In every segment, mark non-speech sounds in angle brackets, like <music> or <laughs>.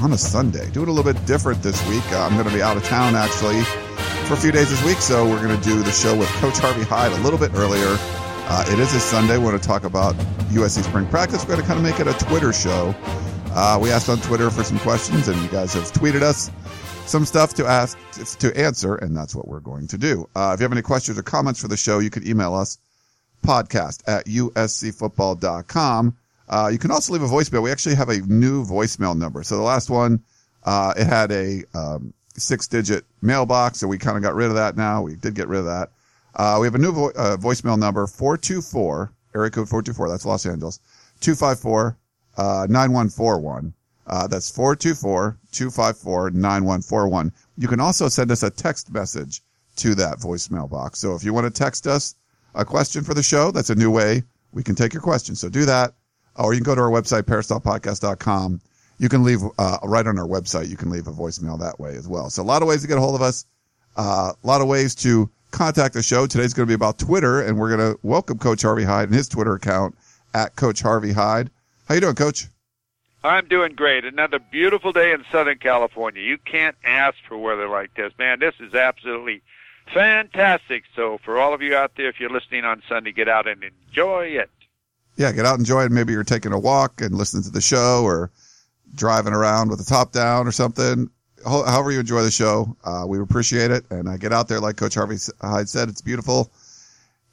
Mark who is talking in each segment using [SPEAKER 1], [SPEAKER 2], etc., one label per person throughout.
[SPEAKER 1] on a Sunday. Doing a little bit different this week. Uh, I'm going to be out of town actually for a few days this week, so we're going to do the show with Coach Harvey Hyde a little bit earlier. Uh, it is a Sunday. We're going to talk about USC spring practice. We're going to kind of make it a Twitter show. Uh, we asked on Twitter for some questions, and you guys have tweeted us some stuff to ask to answer, and that's what we're going to do. Uh, if you have any questions or comments for the show, you can email us podcast at uscfootball.com. Uh, you can also leave a voicemail. We actually have a new voicemail number. So the last one, uh, it had a um, six digit mailbox, so we kind of got rid of that now. We did get rid of that. Uh, we have a new vo- uh, voicemail number, 424, area code 424, that's Los Angeles, 254 uh, 9141. Uh, that's 424-254-9141. You can also send us a text message to that voicemail box. So if you want to text us a question for the show, that's a new way we can take your questions. So do that. Or you can go to our website, peristylepodcast.com. You can leave, uh, right on our website, you can leave a voicemail that way as well. So a lot of ways to get a hold of us. Uh, a lot of ways to contact the show. Today's going to be about Twitter, and we're going to welcome Coach Harvey Hyde and his Twitter account at Coach Harvey Hyde. How you doing, Coach?
[SPEAKER 2] I'm doing great. Another beautiful day in Southern California. You can't ask for weather like this, man. This is absolutely fantastic. So for all of you out there, if you're listening on Sunday, get out and enjoy it.
[SPEAKER 1] Yeah, get out and enjoy it. Maybe you're taking a walk and listening to the show, or driving around with the top down or something. However you enjoy the show, uh, we appreciate it. And I get out there, like Coach Harvey Hyde said, it's beautiful.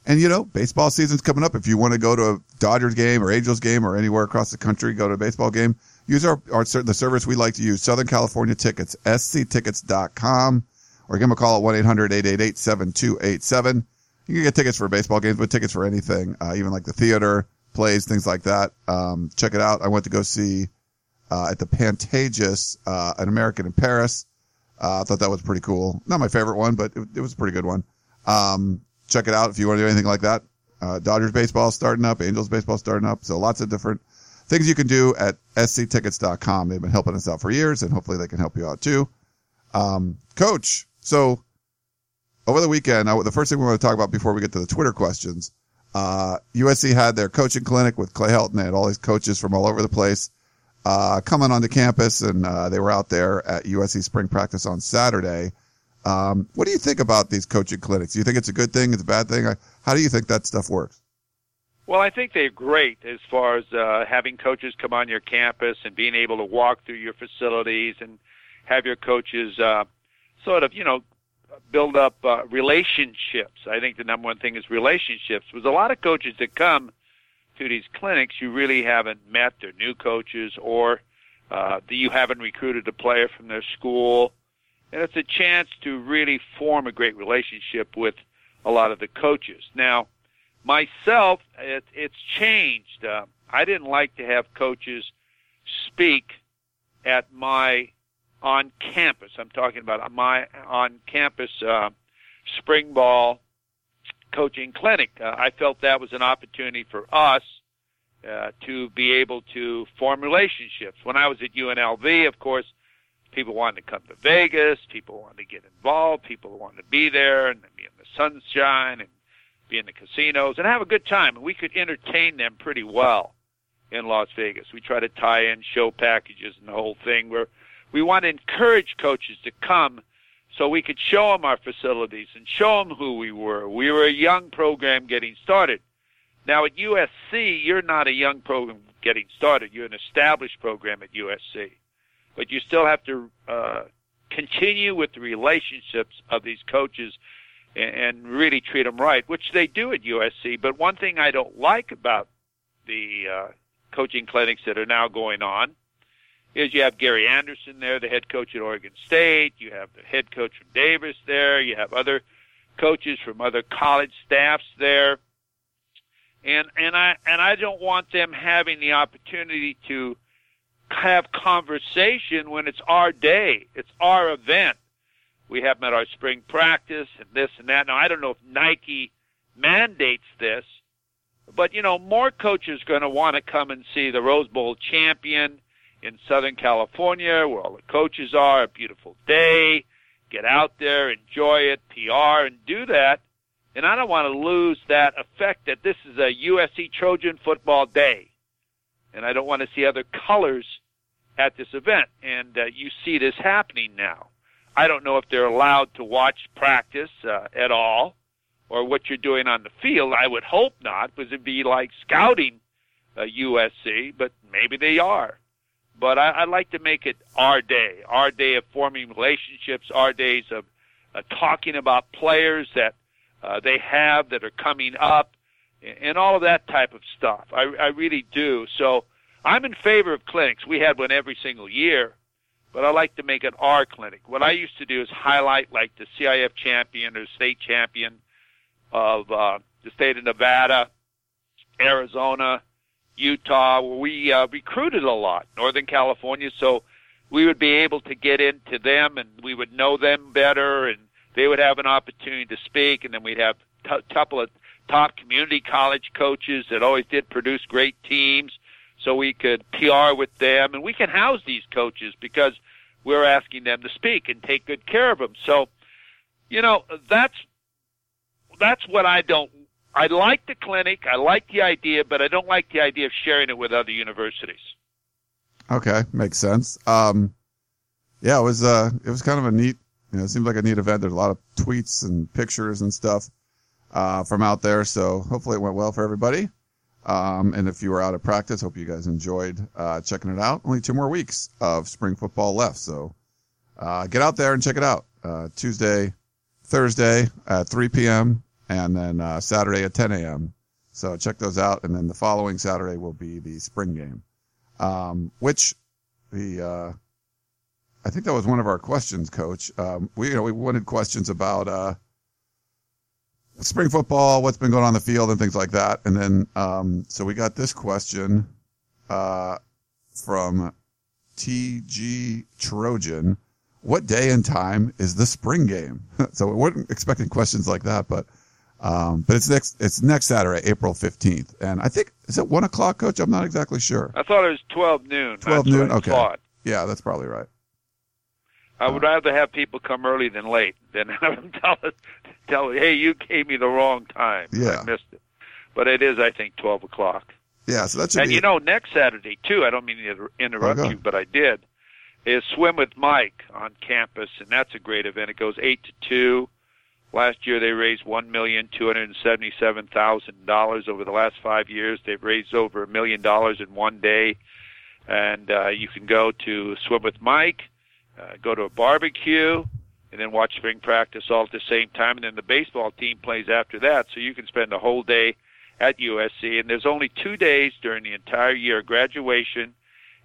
[SPEAKER 1] And you know, baseball season's coming up. If you want to go to a Dodgers game or Angels game or anywhere across the country, go to a baseball game. Use our, our the service we like to use, Southern California Tickets, sctickets.com, or give them a call at 1-800-888-7287. You can get tickets for baseball games, but tickets for anything, uh, even like the theater, plays, things like that. Um, check it out. I went to go see, uh, at the Pantages, uh, an American in Paris. Uh, I thought that was pretty cool. Not my favorite one, but it, it was a pretty good one. Um, check it out if you want to do anything like that. Uh, Dodgers baseball starting up, Angels baseball starting up. So lots of different things you can do at sctickets.com. They've been helping us out for years and hopefully they can help you out too. Um, coach. So over the weekend, I, the first thing we want to talk about before we get to the Twitter questions, uh, USC had their coaching clinic with Clay Helton. They had all these coaches from all over the place, uh, coming onto campus and, uh, they were out there at USC spring practice on Saturday. Um, what do you think about these coaching clinics? Do you think it's a good thing? It's a bad thing? How do you think that stuff works?
[SPEAKER 2] Well, I think they're great as far as uh, having coaches come on your campus and being able to walk through your facilities and have your coaches uh, sort of, you know, build up uh, relationships. I think the number one thing is relationships. With a lot of coaches that come to these clinics, you really haven't met. They're new coaches, or uh, you haven't recruited a player from their school and it's a chance to really form a great relationship with a lot of the coaches. Now, myself, it, it's changed. Uh, I didn't like to have coaches speak at my on campus. I'm talking about my on campus uh, spring ball coaching clinic. Uh, I felt that was an opportunity for us uh, to be able to form relationships. When I was at UNLV, of course, people wanted to come to Vegas, people wanted to get involved, people wanted to be there and be in the sunshine and be in the casinos and have a good time. And we could entertain them pretty well in Las Vegas. We try to tie in show packages and the whole thing where we want to encourage coaches to come so we could show them our facilities and show them who we were. We were a young program getting started. Now at USC, you're not a young program getting started. You're an established program at USC but you still have to uh, continue with the relationships of these coaches and, and really treat them right, which they do at USC. But one thing I don't like about the uh, coaching clinics that are now going on is you have Gary Anderson there, the head coach at Oregon State. You have the head coach from Davis there. You have other coaches from other college staffs there. And and I and I don't want them having the opportunity to have conversation when it's our day. It's our event. We have at our spring practice and this and that. Now I don't know if Nike mandates this, but you know, more coaches are going to want to come and see the Rose Bowl champion in Southern California, where all the coaches are. A beautiful day. Get out there, enjoy it, PR, and do that. And I don't want to lose that effect that this is a USC Trojan football day, and I don't want to see other colors at this event. And uh, you see this happening now. I don't know if they're allowed to watch practice uh, at all or what you're doing on the field. I would hope not, because it'd be like scouting uh, USC, but maybe they are. But I, I like to make it our day, our day of forming relationships, our days of uh, talking about players that uh, they have that are coming up, and all of that type of stuff. I, I really do. So I'm in favor of clinics. We had one every single year, but I like to make it our clinic. What I used to do is highlight like the CIF champion or state champion of uh, the state of Nevada, Arizona, Utah, where we uh, recruited a lot, Northern California. So we would be able to get into them and we would know them better and they would have an opportunity to speak and then we'd have a t- couple of top community college coaches that always did produce great teams so we could PR with them and we can house these coaches because we're asking them to speak and take good care of them. So, you know, that's that's what I don't. I like the clinic. I like the idea, but I don't like the idea of sharing it with other universities.
[SPEAKER 1] Okay, makes sense. Um, yeah, it was uh, it was kind of a neat. You know, it seemed like a neat event. There's a lot of tweets and pictures and stuff uh, from out there. So hopefully it went well for everybody. Um, and if you were out of practice, hope you guys enjoyed uh, checking it out. Only two more weeks of spring football left, so uh, get out there and check it out. Uh, Tuesday, Thursday at 3 p.m and then uh, Saturday at 10 a.m. So check those out, and then the following Saturday will be the spring game, um, which the uh, I think that was one of our questions, Coach. Um, we you know we wanted questions about uh, spring football, what's been going on the field, and things like that, and then um, so we got this question uh, from TG Trojan. What day and time is the spring game? <laughs> so we weren't expecting questions like that, but um, but it's next it's next Saturday, April fifteenth, and I think is it one o'clock, Coach? I'm not exactly sure.
[SPEAKER 2] I thought it was twelve noon.
[SPEAKER 1] Twelve noon. okay.
[SPEAKER 2] Thought.
[SPEAKER 1] Yeah, that's probably right.
[SPEAKER 2] I would rather have people come early than late than <laughs> have them tell us, tell hey, you gave me the wrong time.
[SPEAKER 1] Yeah,
[SPEAKER 2] I missed it. But it is, I think, twelve o'clock.
[SPEAKER 1] Yeah, so that's
[SPEAKER 2] and you know, next Saturday too. I don't mean to interrupt
[SPEAKER 1] oh,
[SPEAKER 2] you, but I did. Is swim with Mike on campus, and that's a great event. It goes eight to two Last year they raised one million two hundred and seventy-seven thousand dollars. Over the last five years, they've raised over a million dollars in one day. And uh, you can go to swim with Mike, uh, go to a barbecue, and then watch spring practice all at the same time. And then the baseball team plays after that, so you can spend a whole day at USC. And there's only two days during the entire year: graduation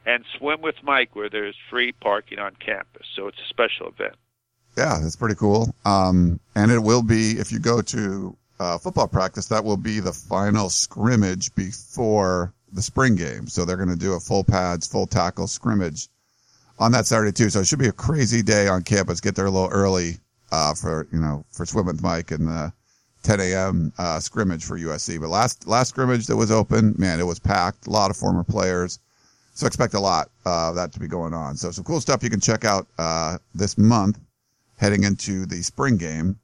[SPEAKER 2] and swim with Mike, where there's free parking on campus. So it's a special event.
[SPEAKER 1] Yeah, that's pretty cool. Um, and it will be, if you go to uh, football practice, that will be the final scrimmage before the spring game. So they're going to do a full pads, full tackle scrimmage on that Saturday too. So it should be a crazy day on campus. Get there a little early, uh, for, you know, for swim with Mike and the 10 a.m. Uh, scrimmage for USC. But last, last scrimmage that was open, man, it was packed. A lot of former players. So expect a lot, uh, of that to be going on. So some cool stuff you can check out, uh, this month heading into the spring game.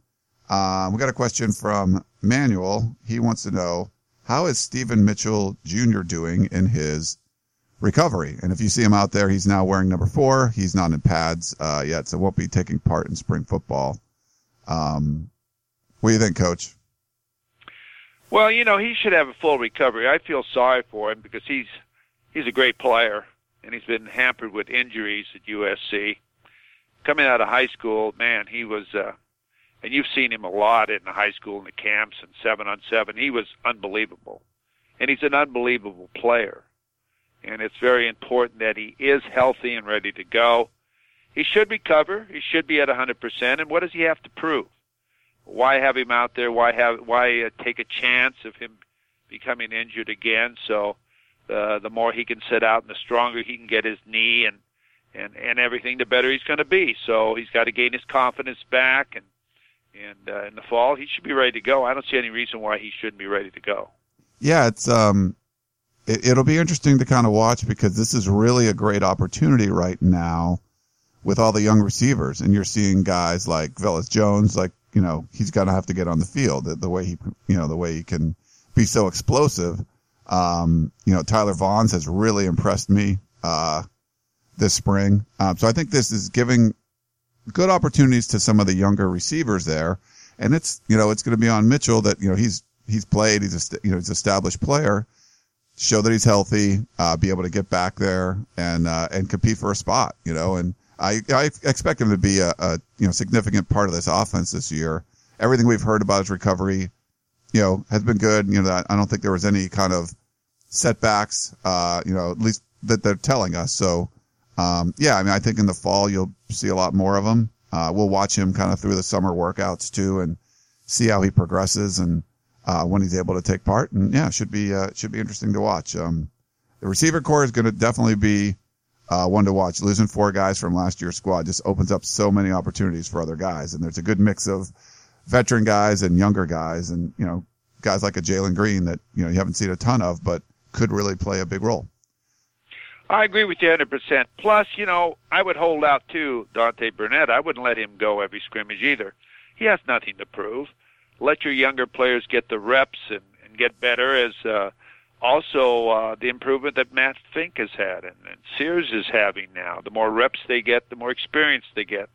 [SPEAKER 1] Uh, we got a question from Manuel. He wants to know how is Stephen Mitchell Jr. doing in his recovery? And if you see him out there, he's now wearing number four. He's not in pads uh, yet, so won't be taking part in spring football. Um, what do you think, Coach?
[SPEAKER 2] Well, you know he should have a full recovery. I feel sorry for him because he's he's a great player and he's been hampered with injuries at USC coming out of high school, man, he was, uh, and you've seen him a lot in the high school in the camps and seven on seven. He was unbelievable, and he's an unbelievable player. And it's very important that he is healthy and ready to go. He should recover. He should be at 100%. And what does he have to prove? Why have him out there? Why have why uh, take a chance of him becoming injured again? So uh, the more he can sit out and the stronger he can get his knee and and and everything, the better he's going to be. So he's got to gain his confidence back, and and uh, in the fall he should be ready to go. I don't see any reason why he shouldn't be ready to go.
[SPEAKER 1] Yeah, it's um, it, it'll be interesting to kind of watch because this is really a great opportunity right now with all the young receivers, and you're seeing guys like Velus Jones, like you know he's going to have to get on the field the, the way he you know the way he can be so explosive. Um, you know Tyler Vaughns has really impressed me. Uh, this spring. Um, so I think this is giving good opportunities to some of the younger receivers there. And it's, you know, it's going to be on Mitchell that, you know, he's, he's played, he's a, you know, he's established player, show that he's healthy, uh, be able to get back there and, uh, and compete for a spot, you know, and I, I expect him to be a, a, you know, significant part of this offense this year. Everything we've heard about his recovery, you know, has been good. You know, I don't think there was any kind of setbacks, uh, you know, at least that they're telling us. So, um, yeah, I mean, I think in the fall you'll see a lot more of him. Uh, we'll watch him kind of through the summer workouts too and see how he progresses and, uh, when he's able to take part. And yeah, should be, uh, should be interesting to watch. Um, the receiver corps is going to definitely be, uh, one to watch. Losing four guys from last year's squad just opens up so many opportunities for other guys. And there's a good mix of veteran guys and younger guys and, you know, guys like a Jalen Greene that, you know, you haven't seen a ton of, but could really play a big role.
[SPEAKER 2] I agree with you 100%. Plus, you know, I would hold out too, Dante Burnett. I wouldn't let him go every scrimmage either. He has nothing to prove. Let your younger players get the reps and, and get better as uh, also uh, the improvement that Matt Fink has had and, and Sears is having now. The more reps they get, the more experience they get,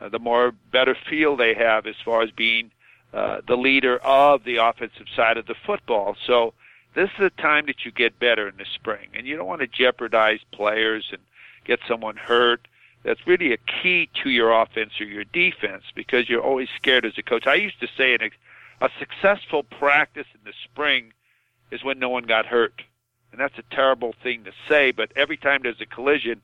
[SPEAKER 2] uh, the more better feel they have as far as being uh, the leader of the offensive side of the football. So, this is the time that you get better in the spring, and you don't want to jeopardize players and get someone hurt. That's really a key to your offense or your defense because you're always scared as a coach. I used to say a, a successful practice in the spring is when no one got hurt. And that's a terrible thing to say, but every time there's a collision,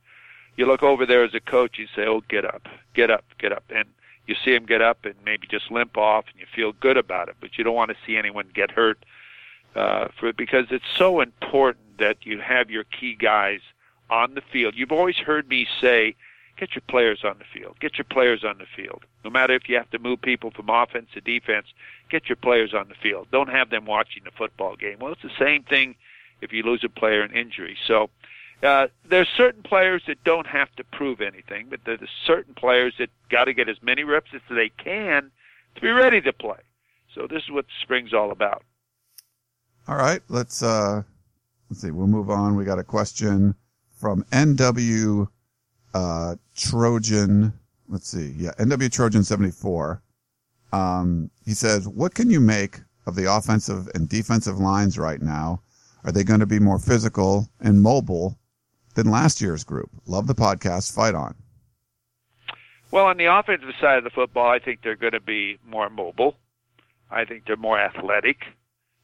[SPEAKER 2] you look over there as a coach, you say, "Oh, get up, get up, get up," and you see him get up and maybe just limp off, and you feel good about it. But you don't want to see anyone get hurt uh, for because it's so important that you have your key guys on the field. You've always heard me say, get your players on the field. Get your players on the field. No matter if you have to move people from offense to defense, get your players on the field. Don't have them watching the football game. Well, it's the same thing if you lose a player in injury. So uh, there's certain players that don't have to prove anything, but there's certain players that got to get as many reps as they can to be ready to play. So this is what spring's all about.
[SPEAKER 1] All right, let's uh, let's see. We'll move on. We got a question from NW uh, Trojan. Let's see. Yeah, NW Trojan seventy four. Um, he says, "What can you make of the offensive and defensive lines right now? Are they going to be more physical and mobile than last year's group? Love the podcast. Fight on."
[SPEAKER 2] Well, on the offensive side of the football, I think they're going to be more mobile. I think they're more athletic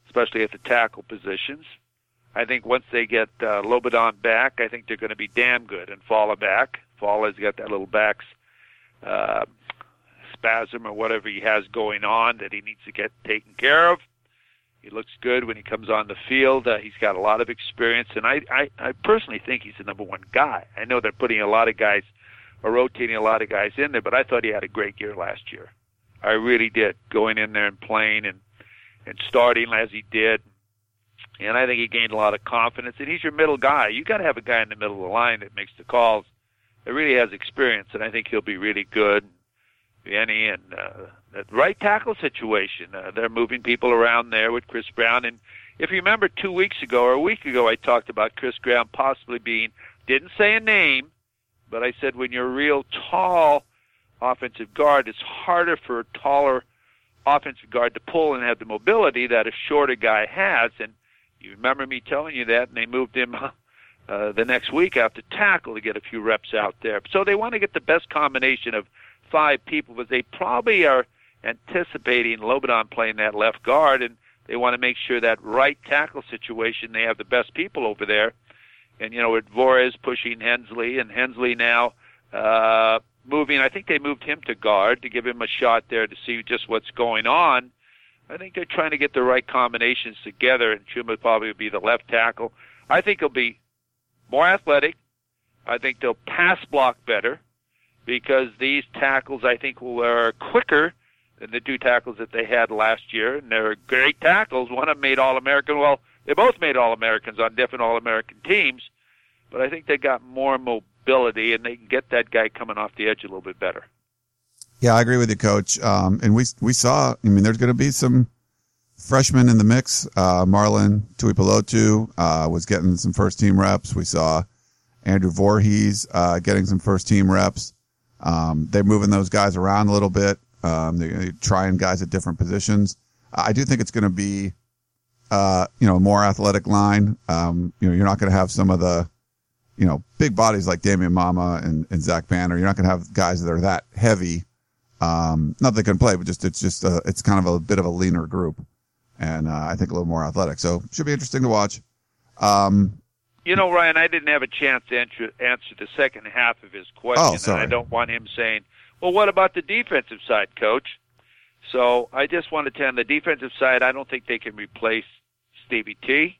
[SPEAKER 2] especially at the tackle positions. I think once they get uh, Lobendahn back, I think they're going to be damn good. And Falah back. Falah's got that little back uh, spasm or whatever he has going on that he needs to get taken care of. He looks good when he comes on the field. Uh, he's got a lot of experience, and I, I, I personally think he's the number one guy. I know they're putting a lot of guys, or rotating a lot of guys in there, but I thought he had a great year last year. I really did, going in there and playing and and starting as he did. And I think he gained a lot of confidence. And he's your middle guy. You got to have a guy in the middle of the line that makes the calls. That really has experience, and I think he'll be really good. Vienny and uh, that right tackle situation. Uh, they're moving people around there with Chris Brown. And if you remember, two weeks ago or a week ago, I talked about Chris Brown possibly being didn't say a name, but I said when you're a real tall offensive guard, it's harder for a taller offensive guard to pull and have the mobility that a shorter guy has. And you remember me telling you that, and they moved him <laughs> uh, the next week after tackle to get a few reps out there. So they want to get the best combination of five people, but they probably are anticipating Lobendahn playing that left guard, and they want to make sure that right tackle situation they have the best people over there. And you know, with Vorhees pushing Hemsley, and Hemsley now uh, moving. I think they moved him to guard to give him a shot there to see just what's going on. I think they're trying to get the right combinations together, and Chuma probably would be the left tackle. I think he'll be more athletic. I think they'll pass block better because these tackles I think will are quicker than the two tackles that they had last year, and they're great tackles. One of them made All American. Well, they both made All Americans on different All American teams, but I think they got more mobility and they can get that guy coming off the edge a little bit better.
[SPEAKER 1] Yeah, I agree with you, Coach. Um, and we we saw. I mean, there's going to be some freshmen in the mix. Uh, Marlon Tuipulotu uh, was getting some first team reps. We saw Andrew Vorhees uh, getting some first team reps. Um, they're moving those guys around a little bit. Um, they're trying guys at different positions. I do think it's going to be, uh, you know, more athletic line. Um, you know, you're not going to have some of the, you know, big bodies like Damien Mama and, and Zach Banner. You're not going to have guys that are that heavy. Um, not that they can play, but just, it's just, a, it's kind of a bit of a leaner group. And, uh, I think a little more athletic. So should be interesting to watch. Um,
[SPEAKER 2] you know, Ryan, I didn't have a chance to answer, answer the second half of his question.
[SPEAKER 1] Oh, sorry.
[SPEAKER 2] And I don't want him saying, well, what about the defensive side, coach? So I just want to tell on the defensive side, I don't think they can replace Stevie T.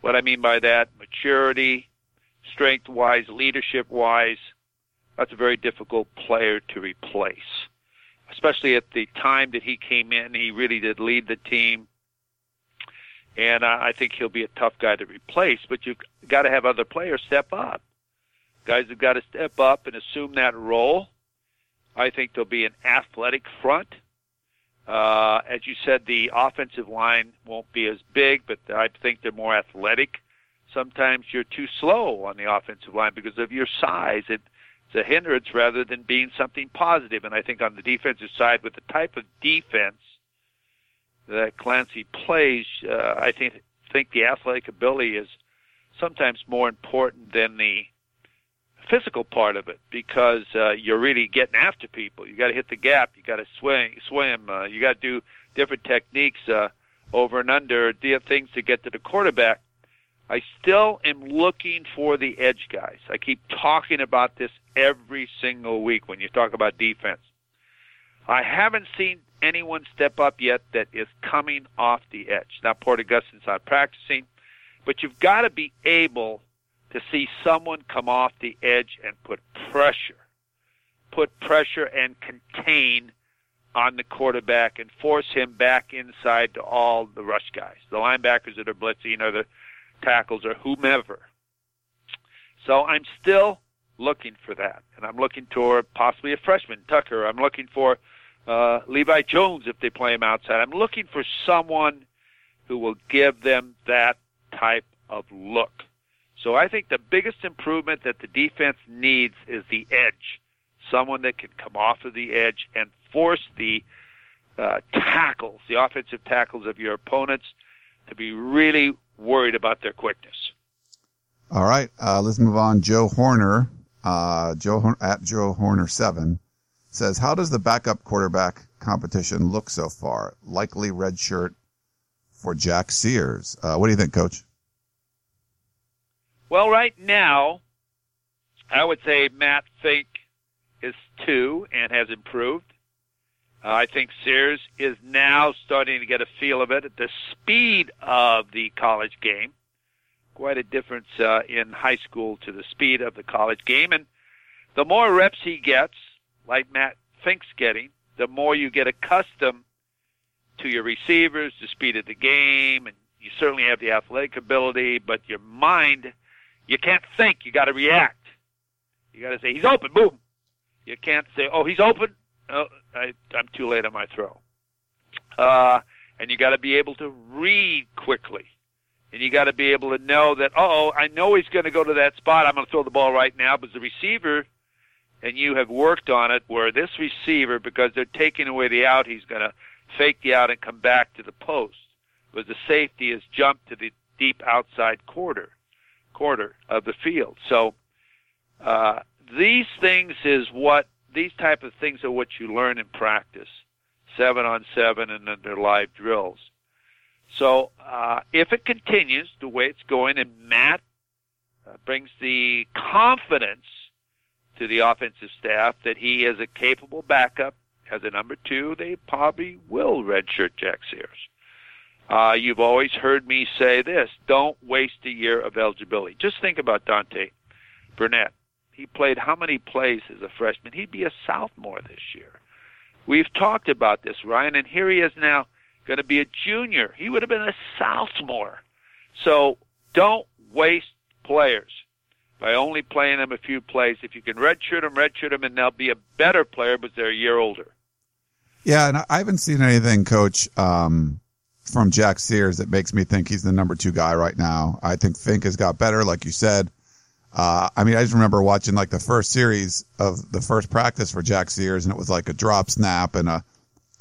[SPEAKER 2] What I mean by that, maturity, strength wise, leadership wise, that's a very difficult player to replace. Especially at the time that he came in, he really did lead the team. And I think he'll be a tough guy to replace, but you've got to have other players step up. Guys have got to step up and assume that role I think there'll be an athletic front. Uh, as you said, the offensive line won't be as big, but I think they're more athletic. Sometimes you're too slow on the offensive line because of your size. It, it's a hindrance rather than being something positive. And I think on the defensive side, with the type of defense that Clancy plays, uh, I think think the athletic ability is sometimes more important than the physical part of it because uh, you're really getting after people. You got to hit the gap. You got to swing, swim. Uh, you got to do different techniques uh, over and under, things to get to the quarterback. I still am looking for the edge guys. I keep talking about this every single week when you talk about defense. I haven't seen anyone step up yet that is coming off the edge. Now, Porter Gustin's not practicing, but you've got to be able to see someone come off the edge and put pressure, put pressure and contain on the quarterback and force him back inside to all the rush guys, the linebackers that are blitzing or the tackles or whomever. So I'm still looking for that, and I'm looking toward possibly a freshman, Tucker. I'm looking for uh, Levi Jones if they play him outside. I'm looking for someone who will give them that type of look. So I think the biggest improvement that the defense needs is the edge. Someone that can come off of the edge and force the uh, tackles, the offensive tackles of your opponents, to be really worried about their quickness.
[SPEAKER 1] All right, uh, let's move on. Joe Horner, uh, Joe at Joe Horner seven says, "How does the backup quarterback competition look so far? Likely red shirt for Jack Sears. Uh, what do you think, Coach?"
[SPEAKER 2] Well, right now, I would say Matt Fink is two and has improved. Uh, I think Sears is now starting to get a feel of it at the speed of the college game. Quite a difference uh, in high school to the speed of the college game. And the more reps he gets, like Matt Fink's getting, the more you get accustomed to your receivers, the speed of the game, and you certainly have the athletic ability, but your mind – you can't think. You got to react. You got to say he's open. Boom. You can't say, oh, he's open. Oh, I, I'm too late on my throw. Uh, and you got to be able to read quickly. And you got to be able to know that, oh, I know he's going to go to that spot. I'm going to throw the ball right now. But the receiver, and you have worked on it, where this receiver, because they're taking away the out, he's going to fake the out and come back to the post. But the safety has jumped to the deep outside quarter quarter of the field. So uh, these things is what these type of things are what you learn in practice, seven on seven, and then live drills. So uh, if it continues the way it's going, and Matt uh, brings the confidence to the offensive staff that he is a capable backup as a number two, they probably will redshirt Jack Sears. Uh, you've always heard me say this: don't waste a year of eligibility. Just think about Dante Burnett. He played how many plays as a freshman? He'd be a sophomore this year. We've talked about this, Ryan, and here he is now going to be a junior. He would have been a sophomore. So don't waste players by only playing them a few plays. If you can redshirt them, redshirt them, and they'll be a better player, but they're a year older.
[SPEAKER 1] Yeah, and I haven't seen anything, Coach, um, from Jack Sears that makes me think he's the number two guy right now. I think Fink has got better, like you said. Uh, I mean, I just remember watching like the first series of the first practice for Jack Sears, and it was like a drop snap and a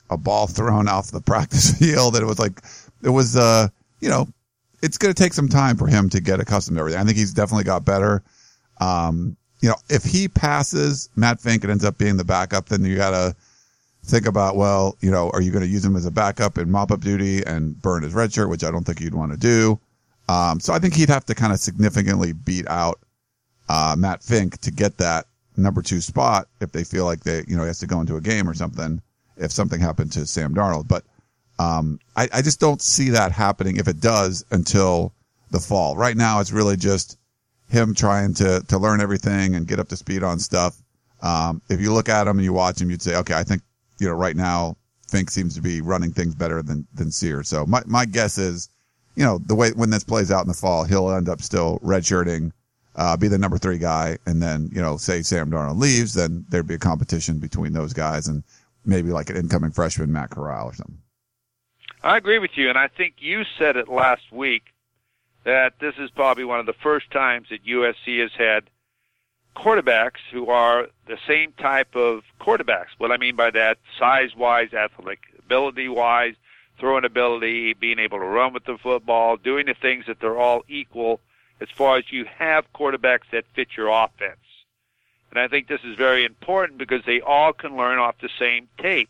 [SPEAKER 1] a ball thrown <laughs> off the practice <laughs> field, and it was like it was uh you know it's going to take some time for him to get accustomed to everything. I think he's definitely got better. Um, you know, if he passes Matt Fink and ends up being the backup, then you got to think about, well, you know, are you going to use him as a backup in mop up duty and burn his red shirt, which I don't think you'd want to do. Um, so I think he'd have to kind of significantly beat out, uh, Matt Fink to get that number two spot if they feel like they, you know, he has to go into a game or something if something happened to Sam Darnold. But, um, I, I just don't see that happening if it does until the fall. Right now, it's really just him trying to, to learn everything and get up to speed on stuff. Um, if you look at him and you watch him, you'd say, okay, I think you know, right now Fink seems to be running things better than, than Sear. So my, my guess is, you know, the way, when this plays out in the fall, he'll end up still redshirting, uh, be the number three guy. And then, you know, say Sam Darnold leaves, then there'd be a competition between those guys and maybe like an incoming freshman, Matt Corral or something.
[SPEAKER 2] I agree with you. And I think you said it last week that this is probably one of the first times that USC has had quarterbacks who are the same type of quarterbacks. What I mean by that, size-wise, athletic ability-wise, throwing ability, being able to run with the football, doing the things that they're all equal as far as you have quarterbacks that fit your offense. And I think this is very important because they all can learn off the same tape.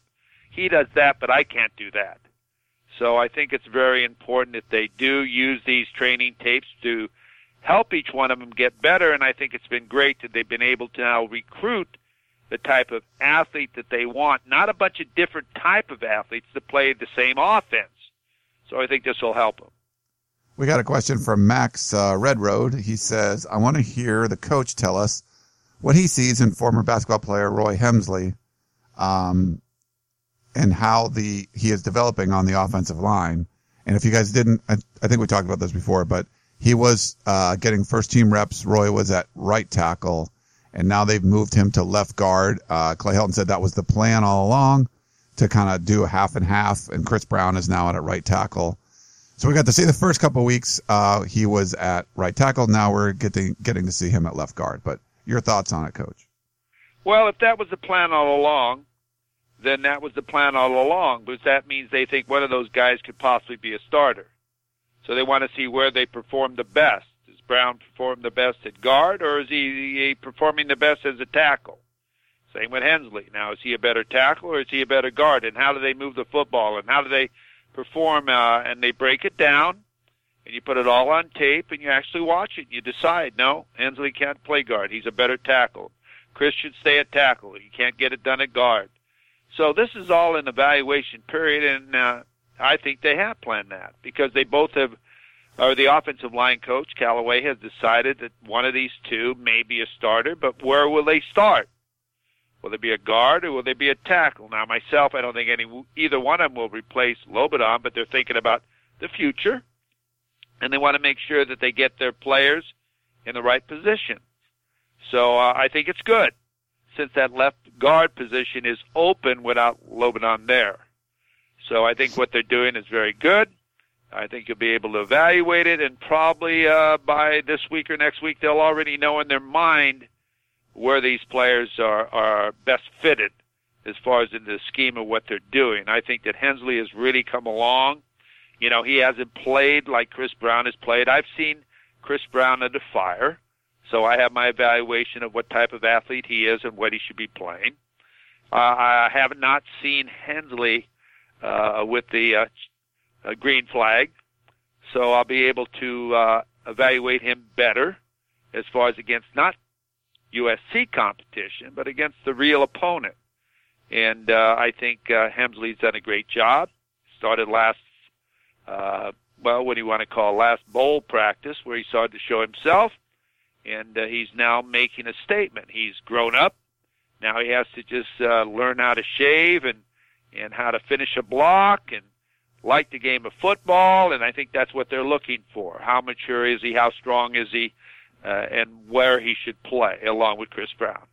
[SPEAKER 2] He does that, but I can't do that. So I think it's very important that they do use these training tapes to help each one of them get better. And I think it's been great that they've been able to now recruit the type of athlete that they want, not a bunch of different type of athletes that play the same offense. So I think this will help them.
[SPEAKER 1] We got a question from Max uh, Red Road. He says, "I want to hear the coach tell us what he sees in former basketball player Roy Hemsley, um, and how the he is developing on the offensive line. And if you guys didn't, I, I think we talked about this before, but he was uh, getting first team reps. Roy was at right tackle, and now they've moved him to left guard. Uh, Clay Helton said that was the plan all along to kind of do a half and half, and Chris Brown is now at a right tackle. So we got to see the first couple weeks. Uh, he was at right tackle. Now we're getting getting to see him at left guard. But your thoughts on it, Coach?
[SPEAKER 2] Well, if that was the plan all along, then that was the plan all along. Because that means they think one of those guys could possibly be a starter. So they want to see where they perform the best. Does Brown perform the best at guard, or is he performing the best as a tackle? Same with Hemsley. Now, is he a better tackle or is he a better guard? And how do they move the football? And how do they perform? Uh, and they break it down, and you put it all on tape, and you actually watch it. And you decide, no, Hemsley can't play guard. He's a better tackle. Chris should stay at tackle. He can't get it done at guard. So this is all an evaluation period, and uh, I think they have planned that because they both have, or the offensive line coach, Callaway, has decided that one of these two may be a starter, but where will they start? Will they be a guard or will they be a tackle? Now, myself, I don't think any either one of them will replace Lobendahn, but they're thinking about the future, and they want to make sure that they get their players in the right position. So uh, I think it's good since that left guard position is open without Lobendahn there. So I think what they're doing is very good. I think you'll be able to evaluate it, and probably uh, by this week or next week, they'll already know in their mind where these players are, are best fitted as far as in the scheme of what they're doing. I think that Hemsley has really come along. You know, he hasn't played like Chris Brown has played. I've seen Chris Brown under fire, so I have my evaluation of what type of athlete he is and what he should be playing. Uh, I have not seen Hemsley uh, with the uh, uh, green flag. So I'll be able to uh, evaluate him better as far as against not USC competition, but against the real opponent. And uh, I think uh, Hemsley's done a great job. Started last uh, well, what do you want to call last bowl practice, where he started to show himself, and uh, he's now making a statement. He's grown up. Now he has to just uh, learn how to shave and and how to finish a block and like the game of football, and I think that's what they're looking for. How mature is he? How strong is he? Uh, and where he should play, along with Chris Brown.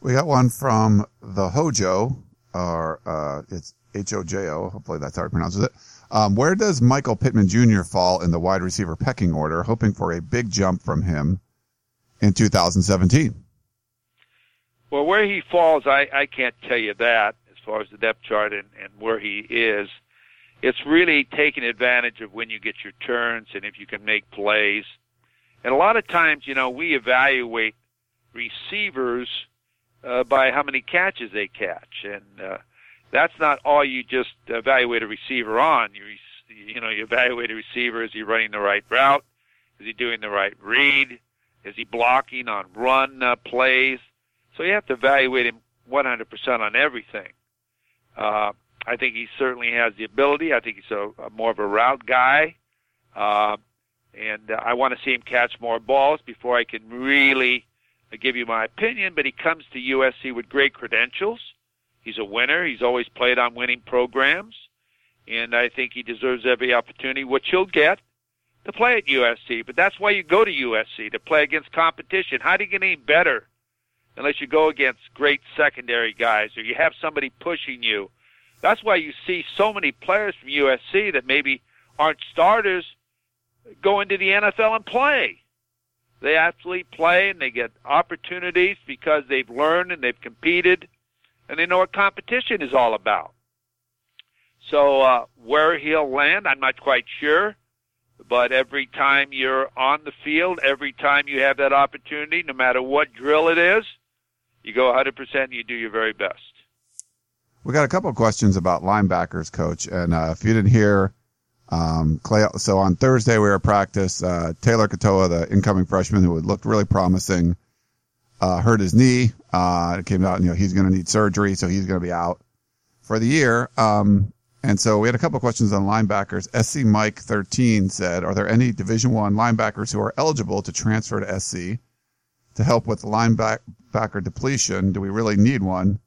[SPEAKER 1] We got one from the Hojo, or uh, it's H O J O. Hopefully that's how he pronounces it. Um, where does Michael Pittman Jr. fall in the wide receiver pecking order? Hoping for a big jump from him in 2017.
[SPEAKER 2] Well, where he falls, I, I can't tell you that as far as the depth chart and, and where he is. It's really taking advantage of when you get your turns and if you can make plays. And a lot of times, you know, we evaluate receivers uh, by how many catches they catch, and uh, that's not all you just evaluate a receiver on. You you know you evaluate a receiver: is he running the right route? Is he doing the right read? Is he blocking on run uh, plays? So you have to evaluate him 100% on everything. Uh, I think he certainly has the ability. I think he's a, a more of a route guy. Uh, and uh, I want to see him catch more balls before I can really uh, give you my opinion. But he comes to USC with great credentials. He's a winner. He's always played on winning programs, and I think he deserves every opportunity, which he'll get, to play at USC. But that's why you go to USC to play against competition. How do you get any better unless you go against great secondary guys or you have somebody pushing you? That's why you see so many players from USC that maybe aren't starters go into the NFL and play. They actually play and they get opportunities because they've learned and they've competed and they know what competition is all about. So uh, where he'll land, I'm not quite sure. But every time you're on the field, every time you have that opportunity, no matter what drill it is, you go 100% and you do your very best.
[SPEAKER 1] We got a couple of questions about linebackers, coach. And uh, if you didn't hear, um, Clay, so on Thursday we were at practice. Uh, Tayler Katoa, the incoming freshman who looked really promising, uh, hurt his knee. Uh, it came out, you know, he's going to need surgery, so he's going to be out for the year. Um, and so we had a couple questions on linebackers. SC Mike 13 said, are there any Division One linebackers who are eligible to transfer to SC to help with the linebacker depletion? Do we really need one?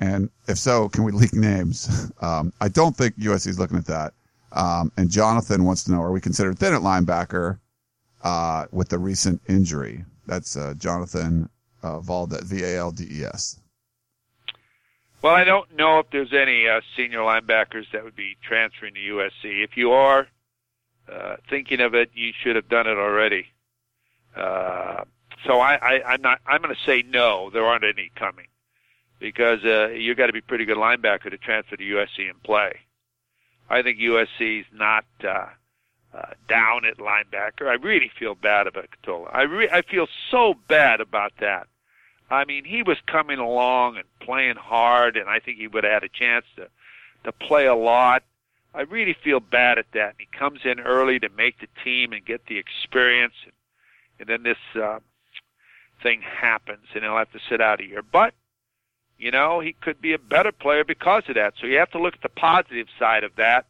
[SPEAKER 1] And if so, can we leak names? <laughs> Um, I don't think USC is looking at that. Um, and Jonathan wants to know, are we considered thin at linebacker uh, with the recent injury? That's uh, Jonathan uh, Valdes, V-A-L-D-E-S.
[SPEAKER 2] Well, I don't know if there's any uh, senior linebackers that would be transferring to USC. If you are uh, thinking of it, you should have done it already. Uh, so I, I, I'm not. I'm going to say no. There aren't any coming because uh, you got to be pretty good linebacker to transfer to USC and play. I think USC's not uh, uh, down at linebacker. I really feel bad about Katoa. I re- I feel so bad about that. I mean, he was coming along and playing hard, and I think he would have had a chance to to play a lot. I really feel bad at that. He comes in early to make the team and get the experience, and, and then this uh, thing happens, and he'll have to sit out a year. But you know, he could be a better player because of that. So you have to look at the positive side of that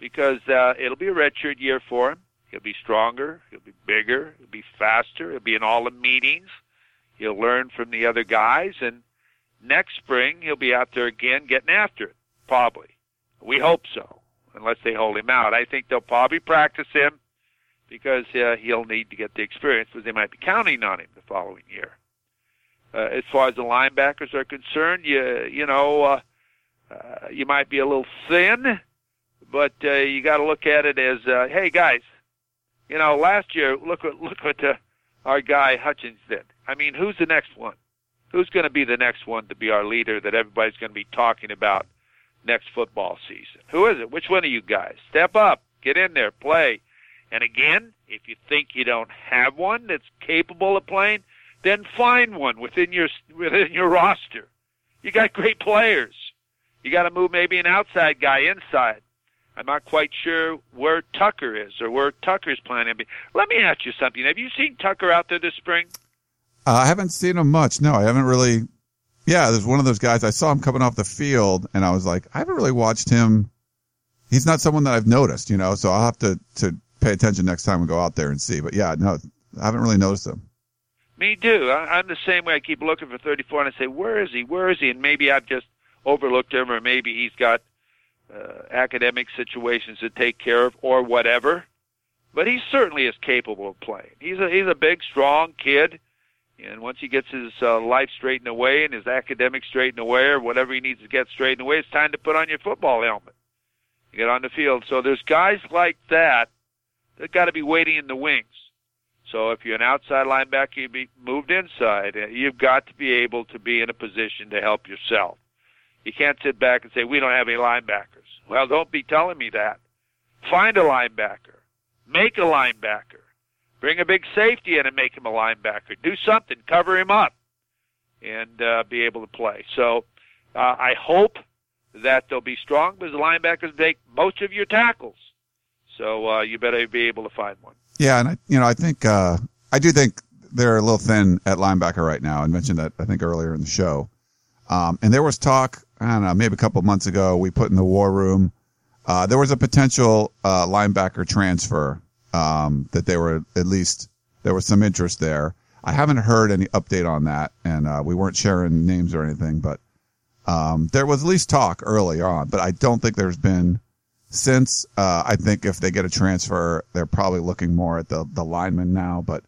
[SPEAKER 2] because uh, it'll be a redshirt year for him. He'll be stronger. He'll be bigger. He'll be faster. He'll be in all the meetings. He'll learn from the other guys, and next spring he'll be out there again getting after it. Probably. We hope so, unless they hold him out. I think they'll probably practice him because uh, he'll need to get the experience because they might be counting on him the following year. Uh, as far as the linebackers are concerned, you you know uh, uh, you might be a little thin, but uh, you got to look at it as, uh, hey guys, you know, last year look what look what uh, our guy Hutchins did. I mean, who's the next one? Who's going to be the next one to be our leader that everybody's going to be talking about next football season? Who is it? Which one of you guys? Step up, get in there, play. And again, if you think you don't have one that's capable of playing, then find one within your within your roster. You got great players. You got to move maybe an outside guy inside. I'm not quite sure where Tucker is or where Tucker's planning. Let me ask you something. Have you seen Tucker out there this spring?
[SPEAKER 1] Uh, I haven't seen him much. No, I haven't really. Yeah, there's one of those guys. I saw him coming off the field, and I was like, I haven't really watched him he's not someone that I've noticed, you know, so I'll have to, to pay attention next time we go out there and see. But yeah, no, I haven't really noticed him.
[SPEAKER 2] Me too. I, I'm the same way. I keep looking for 34, and I say, "Where is he? Where is he?" And maybe I've just overlooked him, or maybe he's got uh, academic situations to take care of, or whatever. But he certainly is capable of playing. He's a he's a big, strong kid, and once he gets his uh, life straightened away and his academics straightened away, or whatever he needs to get straightened away, it's time to put on your football helmet. You get on the field. So there's guys like that that got to be waiting in the wings. So if you're an outside linebacker, you be moved inside. Uh, you've got to be able to be in a position to help yourself. You can't sit back and say we don't have any linebackers. Well, don't be telling me that. Find a linebacker. Make a linebacker. Bring a big safety in and make him a linebacker. Do something. Cover him up and uh, be able to play. So uh, I hope that they'll be strong because the linebackers take most of your tackles. So uh, you better be able to find one.
[SPEAKER 1] Yeah, and I, you know, I think uh, I do think they're a little thin at linebacker right now. I mentioned that I think earlier in the show. Um, and there was talk, I don't know, maybe a couple months ago, we put in the war room. Uh, there was a potential uh, linebacker transfer um, that they were at least there was some interest there. I haven't heard any update on that, and uh, we weren't sharing names or anything, but um, there was at least talk early on. But I don't think there's been since. Uh, I think if they get a transfer, they're probably looking more at the the lineman now, but.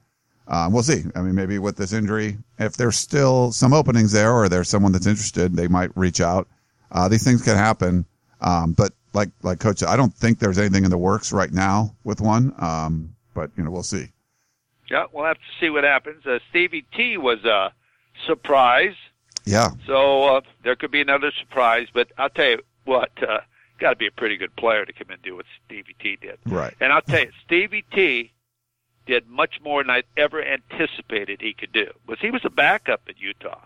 [SPEAKER 1] Um, we'll see. I mean, maybe with this injury, if there's still some openings there or there's someone that's interested, they might reach out. Uh, these things can happen. Um, but like, like coach, I don't think there's anything in the works right now with one. Um, but you know, we'll see.
[SPEAKER 2] Yeah, we'll have to see what happens. Uh, Stevie T was a surprise.
[SPEAKER 1] Yeah.
[SPEAKER 2] So uh, there could be another surprise, but I'll tell you what, uh, got to be a pretty good player to come and do what Stevie T did.
[SPEAKER 1] Right.
[SPEAKER 2] And I'll tell you, Stevie T did much more than I ever anticipated he could do. Was he was a backup at Utah,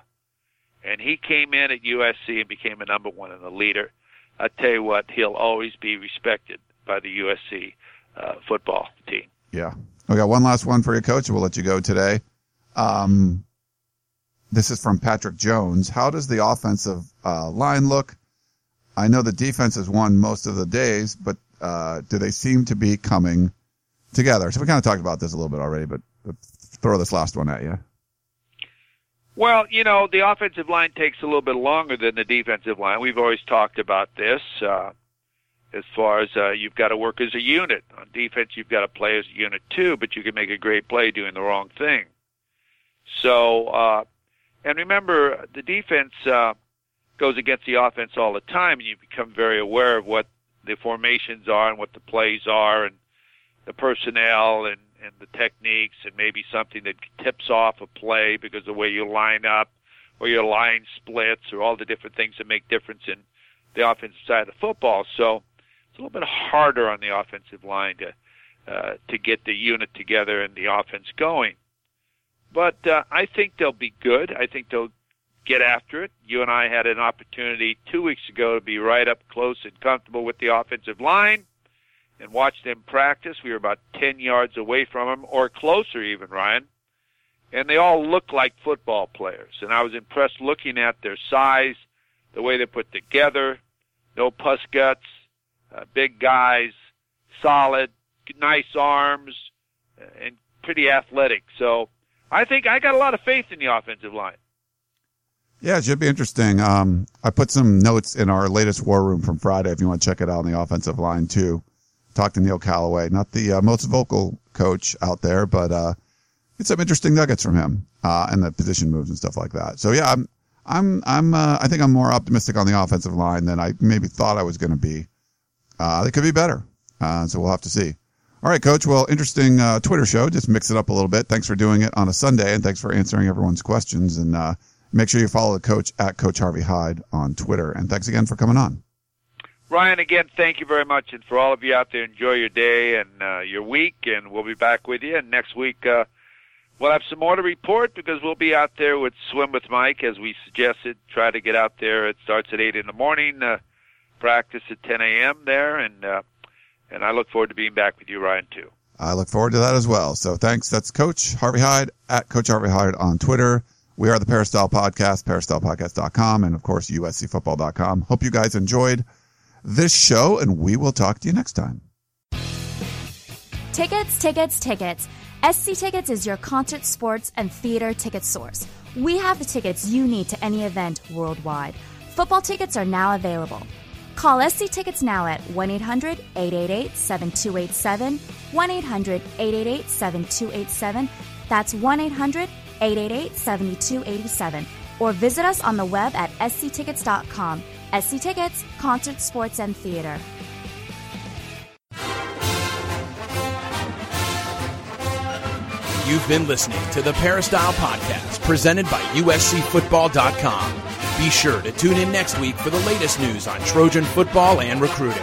[SPEAKER 2] and he came in at USC and became a number one and a leader. I tell you what, he'll always be respected by the USC uh, football team.
[SPEAKER 1] Yeah. We got one last one for you, coach. We'll let you go today. Um, this is from Patrick Jones. How does the offensive uh, line look? I know the defense has won most of the days, but uh, do they seem to be coming together. So we kind of talked about this a little bit already, but, throw this last one at you.
[SPEAKER 2] Well, you know, the offensive line takes a little bit longer than the defensive line. We've always talked about this. Uh, as far as uh, you've got to work as a unit. On defense, you've got to play as a unit too, but you can make a great play doing the wrong thing. So, uh, and remember, the defense uh, goes against the offense all the time, and you become very aware of what the formations are and what the plays are, and the personnel and, and the techniques and maybe something that tips off a play because the way you line up or your line splits or all the different things that make difference in the offensive side of football. So it's a little bit harder on the offensive line to uh, to get the unit together and the offense going. But uh, I think they'll be good. I think they'll get after it. You and I had an opportunity two weeks ago to be right up close and comfortable with the offensive line and watch them practice. We were about 10 yards away from them, or closer even, Ryan. And they all looked like football players. And I was impressed looking at their size, the way they put together, no puss guts, uh, big guys, solid, nice arms, and pretty athletic. So I think I got a lot of faith in the offensive line.
[SPEAKER 1] Yeah, it should be interesting. Um, I put some notes in our latest war room from Friday if you want to check it out on the offensive line too talk to Neil Callaway, not the uh, most vocal coach out there, but uh, get some interesting nuggets from him uh, and the position moves and stuff like that. So yeah, I'm I'm I'm uh, I think I'm more optimistic on the offensive line than I maybe thought I was going to be. Uh, they could be better, uh, so we'll have to see. All right, Coach. Well, interesting uh, Twitter show. Just mix it up a little bit. Thanks for doing it on a Sunday, and thanks for answering everyone's questions. And uh, make sure you follow the coach at Coach Harvey Hyde on Twitter. And thanks again for coming on.
[SPEAKER 2] Ryan, again, thank you very much. And for all of you out there, enjoy your day and uh, your week, and we'll be back with you. And next week, uh, we'll have some more to report because we'll be out there with Swim with Mike, as we suggested. Try to get out there. It starts at 8 in the morning, uh, practice at 10 a.m. there, and, uh, and I look forward to being back with you, Ryan, too.
[SPEAKER 1] I look forward to that as well. So thanks. That's Coach Harvey Hyde at Coach Harvey Hyde on Twitter. We are the Peristyle Podcast, peristylepodcast.com, and of course, USCfootball.com. Hope you guys enjoyed this show, and we will talk to you next time.
[SPEAKER 3] Tickets, tickets, tickets. SC Tickets is your concert, sports, and theater ticket source. We have the tickets you need to any event worldwide. Football tickets are now available. Call SC Tickets now at 1 800 888 7287. 1 800 888 7287. That's 1 800 888 7287. Or visit us on the web at sctickets.com. SC Tickets, concert, sports, and theater.
[SPEAKER 4] You've been listening to the Peristyle Podcast presented by USCFootball.com. Be sure to tune in next week for the latest news on Trojan football and recruiting.